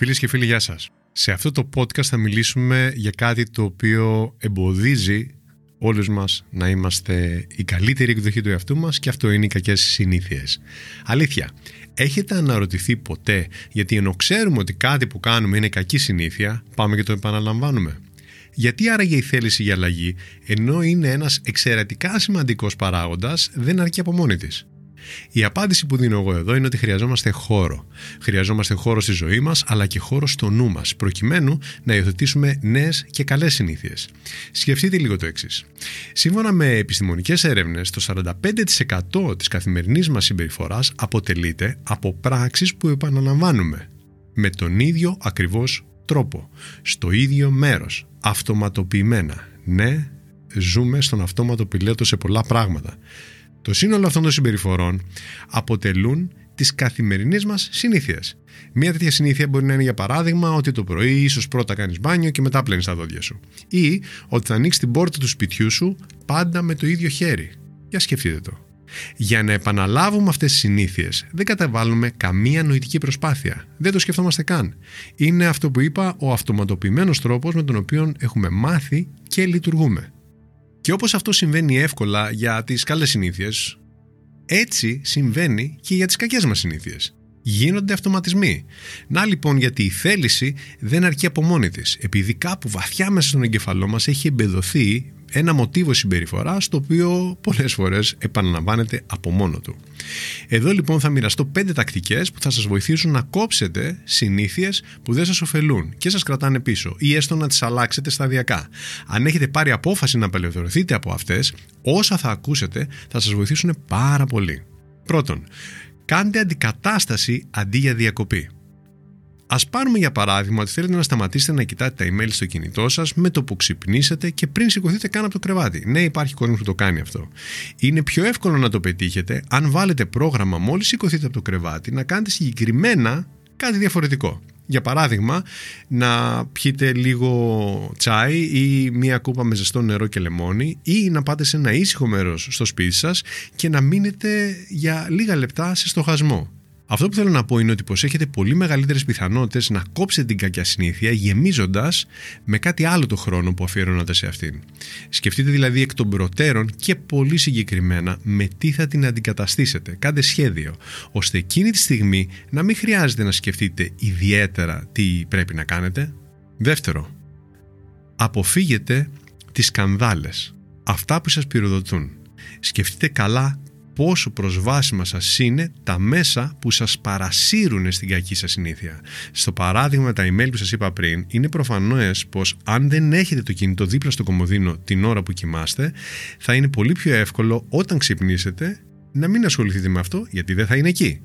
Φίλες και φίλοι, γεια σας. Σε αυτό το podcast θα μιλήσουμε για κάτι το οποίο εμποδίζει όλους μας να είμαστε η καλύτερη εκδοχή του εαυτού μας και αυτό είναι οι κακές συνήθειες. Αλήθεια, έχετε αναρωτηθεί ποτέ γιατί ενώ ξέρουμε ότι κάτι που κάνουμε είναι κακή συνήθεια, πάμε και το επαναλαμβάνουμε; Γιατί άραγε η θέληση για αλλαγή, ενώ είναι ένας εξαιρετικά σημαντικός παράγοντας, δεν αρκεί από μόνη της; Η απάντηση που δίνω εγώ εδώ είναι ότι χρειαζόμαστε χώρο. Χρειαζόμαστε χώρο στη ζωή μας, αλλά και χώρο στο νου μας, προκειμένου να υιοθετήσουμε νέες και καλές συνήθειες. Σκεφτείτε λίγο το εξής. Σύμφωνα με επιστημονικές έρευνες, το 45% της καθημερινής μας συμπεριφοράς αποτελείται από πράξεις που επαναλαμβάνουμε. Με τον ίδιο ακριβώς τρόπο. Στο ίδιο μέρος. Αυτοματοποιημένα. Ναι, ζούμε στον αυτόματο πιλέτο σε πολλά πράγματα. Το σύνολο αυτών των συμπεριφορών αποτελούν τις καθημερινές μας συνήθειες. Μία τέτοια συνήθεια μπορεί να είναι για παράδειγμα ότι το πρωί ίσως πρώτα κάνεις μπάνιο και μετά πλένεις τα δόντια σου. Ή ότι θα ανοίξεις την πόρτα του σπιτιού σου πάντα με το ίδιο χέρι. Για σκεφτείτε το. Για να επαναλάβουμε αυτές τις συνήθειες, δεν καταβάλουμε καμία νοητική προσπάθεια. Δεν το σκεφτόμαστε καν. Είναι αυτό που είπα ο αυτοματοποιημένος τρόπος με τον οποίο έχουμε μάθει και λειτουργούμε. Και όπως αυτό συμβαίνει εύκολα για τις καλές συνήθειες, έτσι συμβαίνει και για τις κακές μας συνήθειες. Γίνονται αυτοματισμοί. Να λοιπόν γιατί η θέληση δεν αρκεί από μόνη της, επειδή κάπου βαθιά μέσα στον εγκεφαλό μας έχει εμπεδοθεί ένα μοτίβο συμπεριφοράς το οποίο πολλές φορές επαναλαμβάνεται από μόνο του. Εδώ λοιπόν θα μοιραστώ πέντε τακτικές που θα σας βοηθήσουν να κόψετε συνήθειες που δεν σας ωφελούν και σας κρατάνε πίσω ή έστω να τις αλλάξετε σταδιακά. Αν έχετε πάρει απόφαση να απελευθερωθείτε από αυτές, όσα θα ακούσετε θα σας βοηθήσουν πάρα πολύ. Πρώτον, κάντε αντικατάσταση αντί για διακοπή. Α πάρουμε για παράδειγμα ότι θέλετε να σταματήσετε να κοιτάτε τα email στο κινητό σας με το που ξυπνήσετε και πριν σηκωθείτε καν από το κρεβάτι. Ναι, υπάρχει κόσμος που το κάνει αυτό. Είναι πιο εύκολο να το πετύχετε αν βάλετε πρόγραμμα μόλις σηκωθείτε από το κρεβάτι να κάνετε συγκεκριμένα κάτι διαφορετικό. Για παράδειγμα, να πιείτε λίγο τσάι ή μία κούπα με ζεστό νερό και λεμόνι ή να πάτε σε ένα ήσυχο μέρος στο σπίτι σας και να μείνετε για λίγα λεπτά σε στοχασμό. Αυτό που θέλω να πω είναι ότι πως έχετε πολύ μεγαλύτερες πιθανότητες να κόψετε την κακιά συνήθεια γεμίζοντας με κάτι άλλο το χρόνο που αφιερώνατε σε αυτήν. Σκεφτείτε δηλαδή εκ των προτέρων και πολύ συγκεκριμένα με τι θα την αντικαταστήσετε. Κάντε σχέδιο, ώστε εκείνη τη στιγμή να μην χρειάζεται να σκεφτείτε ιδιαίτερα τι πρέπει να κάνετε. Δεύτερο, αποφύγετε τις σκανδάλες, αυτά που σας πυροδοτούν. Σκεφτείτε καλά πόσο προσβάσιμα σας είναι τα μέσα που σας παρασύρουν στην κακή σας συνήθεια. Στο παράδειγμα τα email που σας είπα πριν, είναι προφανές πως αν δεν έχετε το κινητό δίπλα στο κομμωδίνο την ώρα που κοιμάστε, θα είναι πολύ πιο εύκολο όταν ξυπνήσετε να μην ασχοληθείτε με αυτό γιατί δεν θα είναι εκεί.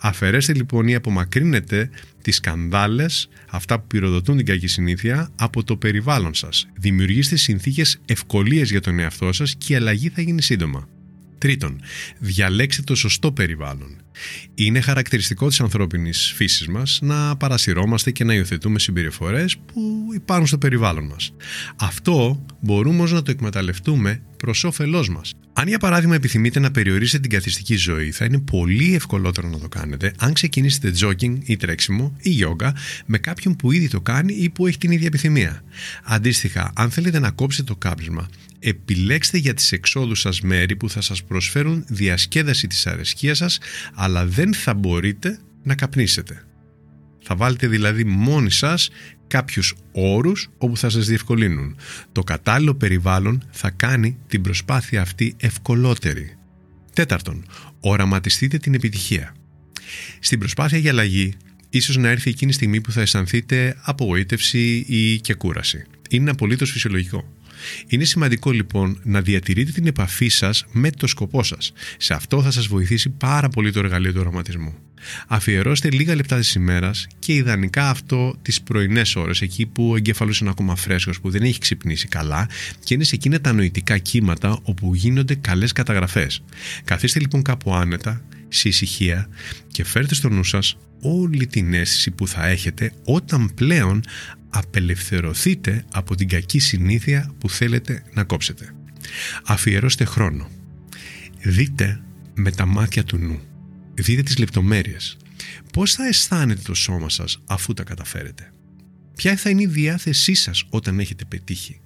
Αφαιρέστε λοιπόν ή απομακρύνετε τις σκανδάλες, αυτά που πυροδοτούν την κακή συνήθεια, από το περιβάλλον σας. Δημιουργήστε συνθήκες ευκολίες για τον εαυτό σας και η αλλαγή θα γίνει σύντομα. Τρίτον, διαλέξτε το σωστό περιβάλλον. Είναι χαρακτηριστικό της ανθρώπινης φύσης μας να παρασυρώμαστε και να υιοθετούμε συμπεριφορές που υπάρχουν στο περιβάλλον μας. Αυτό μπορούμε όμως να το εκμεταλλευτούμε προς όφελός μας. Αν για παράδειγμα επιθυμείτε να περιορίσετε την καθιστική ζωή, θα είναι πολύ ευκολότερο να το κάνετε αν ξεκινήσετε jogging ή τρέξιμο ή yoga με κάποιον που ήδη το κάνει ή που έχει την ίδια επιθυμία. Αντίστοιχα, αν θέλετε να κόψετε το κάπνισμα, επιλέξτε για τις εξόδους σας μέρη που θα σας προσφέρουν διασκέδαση της αρεσκίας σας, αλλά δεν θα μπορείτε να καπνίσετε. Θα βάλετε δηλαδή μόνοι σας κάποιους όρους όπου θα σας διευκολύνουν. Το κατάλληλο περιβάλλον θα κάνει την προσπάθεια αυτή ευκολότερη. Τέταρτον, οραματιστείτε την επιτυχία. Στην προσπάθεια για αλλαγή, ίσως να έρθει εκείνη η στιγμή που θα αισθανθείτε απογοήτευση ή και κούραση. Είναι απολύτως φυσιολογικό. Είναι σημαντικό λοιπόν να διατηρείτε την επαφή σας με το σκοπό σας. Σε αυτό θα σας βοηθήσει πάρα πολύ το εργαλείο του οραματισμού. Αφιερώστε λίγα λεπτά της ημέρας και ιδανικά αυτό τις πρωινές ώρες, εκεί που ο εγκέφαλο είναι ακόμα φρέσκος, που δεν έχει ξυπνήσει καλά και είναι σε εκείνα τα νοητικά κύματα όπου γίνονται καλές καταγραφές. Καθίστε λοιπόν κάπου άνετα, σε ησυχία και φέρτε στο νου σας όλη την αίσθηση που θα έχετε όταν πλέον απελευθερωθείτε από την κακή συνήθεια που θέλετε να κόψετε. Αφιερώστε χρόνο. Δείτε με τα μάτια του νου. Δείτε τις λεπτομέρειες. Πώς θα αισθάνεται το σώμα σας αφού τα καταφέρετε; Ποια θα είναι η διάθεσή σας όταν έχετε πετύχει;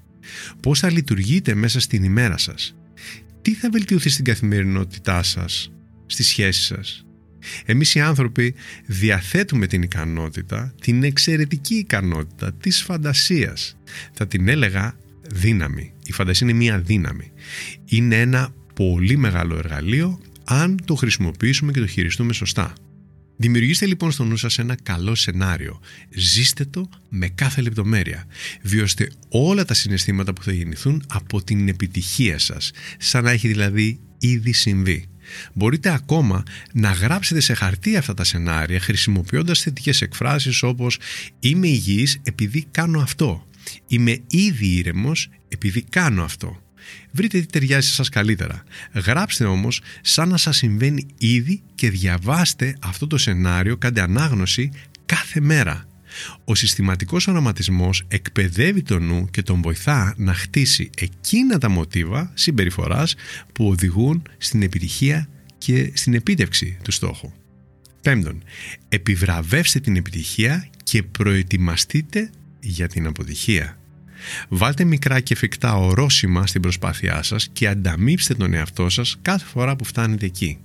Πώς θα λειτουργείτε μέσα στην ημέρα σας; Τι θα βελτιωθεί στην καθημερινότητά σας, στις σχέσεις σας; Εμείς οι άνθρωποι διαθέτουμε την ικανότητα, την εξαιρετική ικανότητα της φαντασίας. Θα την έλεγα δύναμη. Η φαντασία είναι μία δύναμη. Είναι ένα πολύ μεγάλο εργαλείο αν το χρησιμοποιήσουμε και το χειριστούμε σωστά. Δημιουργήστε λοιπόν στο νου σας ένα καλό σενάριο. Ζήστε το με κάθε λεπτομέρεια. Βιώστε όλα τα συναισθήματα που θα γεννηθούν από την επιτυχία σας, σαν να έχει δηλαδή ήδη συμβεί. Μπορείτε ακόμα να γράψετε σε χαρτί αυτά τα σενάρια χρησιμοποιώντας θετικές εκφράσεις όπως «Είμαι υγιής επειδή κάνω αυτό», «Είμαι ήδη ήρεμος επειδή κάνω αυτό». Βρείτε τι ταιριάζει σας καλύτερα. Γράψτε όμως σαν να σας συμβαίνει ήδη και διαβάστε αυτό το σενάριο, κάντε ανάγνωση κάθε μέρα. Ο συστηματικός οραματισμός εκπαιδεύει τον νου και τον βοηθά να χτίσει εκείνα τα μοτίβα συμπεριφοράς που οδηγούν στην επιτυχία και στην επίτευξη του στόχου. Πέμπτον, επιβραβεύστε την επιτυχία και προετοιμαστείτε για την αποτυχία. Βάλτε μικρά και εφικτά ορόσημα στην προσπάθειά σας και ανταμείψτε τον εαυτό σας κάθε φορά που φτάνετε εκεί.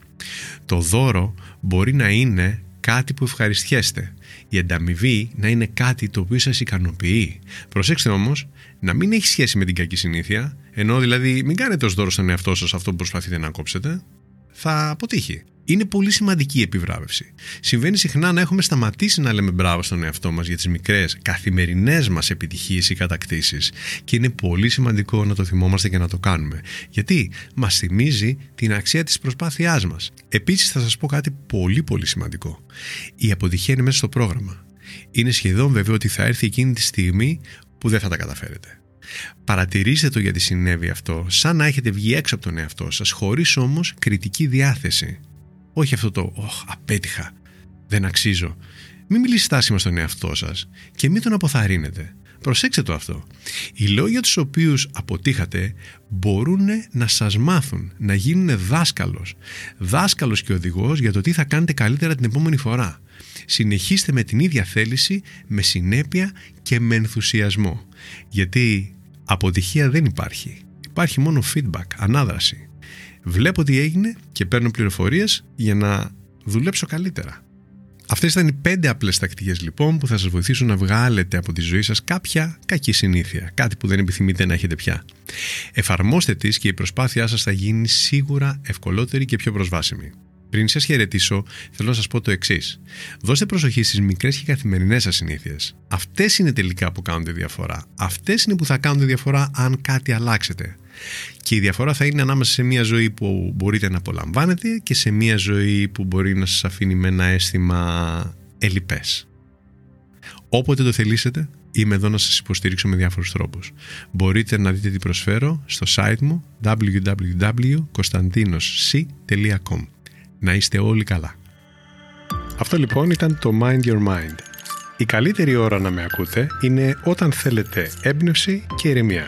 Το δώρο μπορεί να είναι κάτι που ευχαριστιέστε. Η ανταμοιβή να είναι κάτι το οποίο σας ικανοποιεί. Προσέξτε όμως να μην έχει σχέση με την κακή συνήθεια, ενώ δηλαδή μην κάνετε ως δώρο στον εαυτό σας αυτό που προσπαθείτε να κόψετε. Θα αποτύχει είναι πολύ σημαντική η επιβράβευση. Συμβαίνει συχνά να έχουμε σταματήσει να λέμε μπράβο στον εαυτό μας για τις μικρές καθημερινές μας επιτυχίες ή κατακτήσεις και είναι πολύ σημαντικό να το θυμόμαστε και να το κάνουμε. Γιατί μας θυμίζει την αξία της προσπάθειάς μας. Επίσης, θα σας πω κάτι πολύ πολύ σημαντικό. Η αποτυχία είναι μέσα στο πρόγραμμα. Είναι σχεδόν βέβαιο ότι θα έρθει εκείνη τη στιγμή που δεν θα τα καταφέρετε. Παρατηρήστε το γιατί συνέβη αυτό, σαν να έχετε βγει έξω από τον εαυτό σας, χωρίς όμως κριτική διάθεση. Όχι αυτό το «Ωχ, απέτυχα, δεν αξίζω». Μην μιλήσετε άσχημα στον εαυτό σας και μην τον αποθαρρύνετε. Προσέξτε το αυτό. Οι λόγοι για τους οποίους αποτύχατε μπορούν να σας μάθουν, να γίνουν δάσκαλος. Δάσκαλος και οδηγός για το τι θα κάνετε καλύτερα την επόμενη φορά. Συνεχίστε με την ίδια θέληση, με συνέπεια και με ενθουσιασμό. Γιατί αποτυχία δεν υπάρχει. Υπάρχει μόνο feedback, ανάδραση βλέπω τι έγινε και παίρνω πληροφορίες για να δουλέψω καλύτερα. Αυτές ήταν οι πέντε απλές τακτικές λοιπόν που θα σας βοηθήσουν να βγάλετε από τη ζωή σας κάποια κακή συνήθεια, κάτι που δεν επιθυμείτε να έχετε πια. Εφαρμόστε τις και η προσπάθειά σας θα γίνει σίγουρα ευκολότερη και πιο προσβάσιμη. Πριν σας χαιρετήσω, θέλω να σας πω το εξής. Δώστε προσοχή στις μικρές και καθημερινές σας συνήθειες. Αυτές είναι τελικά που κάνουν τη διαφορά. Αυτές είναι που θα κάνουν τη διαφορά αν κάτι αλλάξετε. Και η διαφορά θα είναι ανάμεσα σε μια ζωή που μπορείτε να απολαμβάνετε και σε μια ζωή που μπορεί να σας αφήνει με ένα αίσθημα ελιπές. Όποτε το θελήσετε, είμαι εδώ να σας υποστηρίξω με διάφορους τρόπους. Μπορείτε να δείτε τι προσφέρω στο site μου www.konstantinosc.com Να είστε όλοι καλά. Αυτό λοιπόν ήταν το Mind Your Mind. Η καλύτερη ώρα να με ακούτε είναι όταν θέλετε έμπνευση και ηρεμία.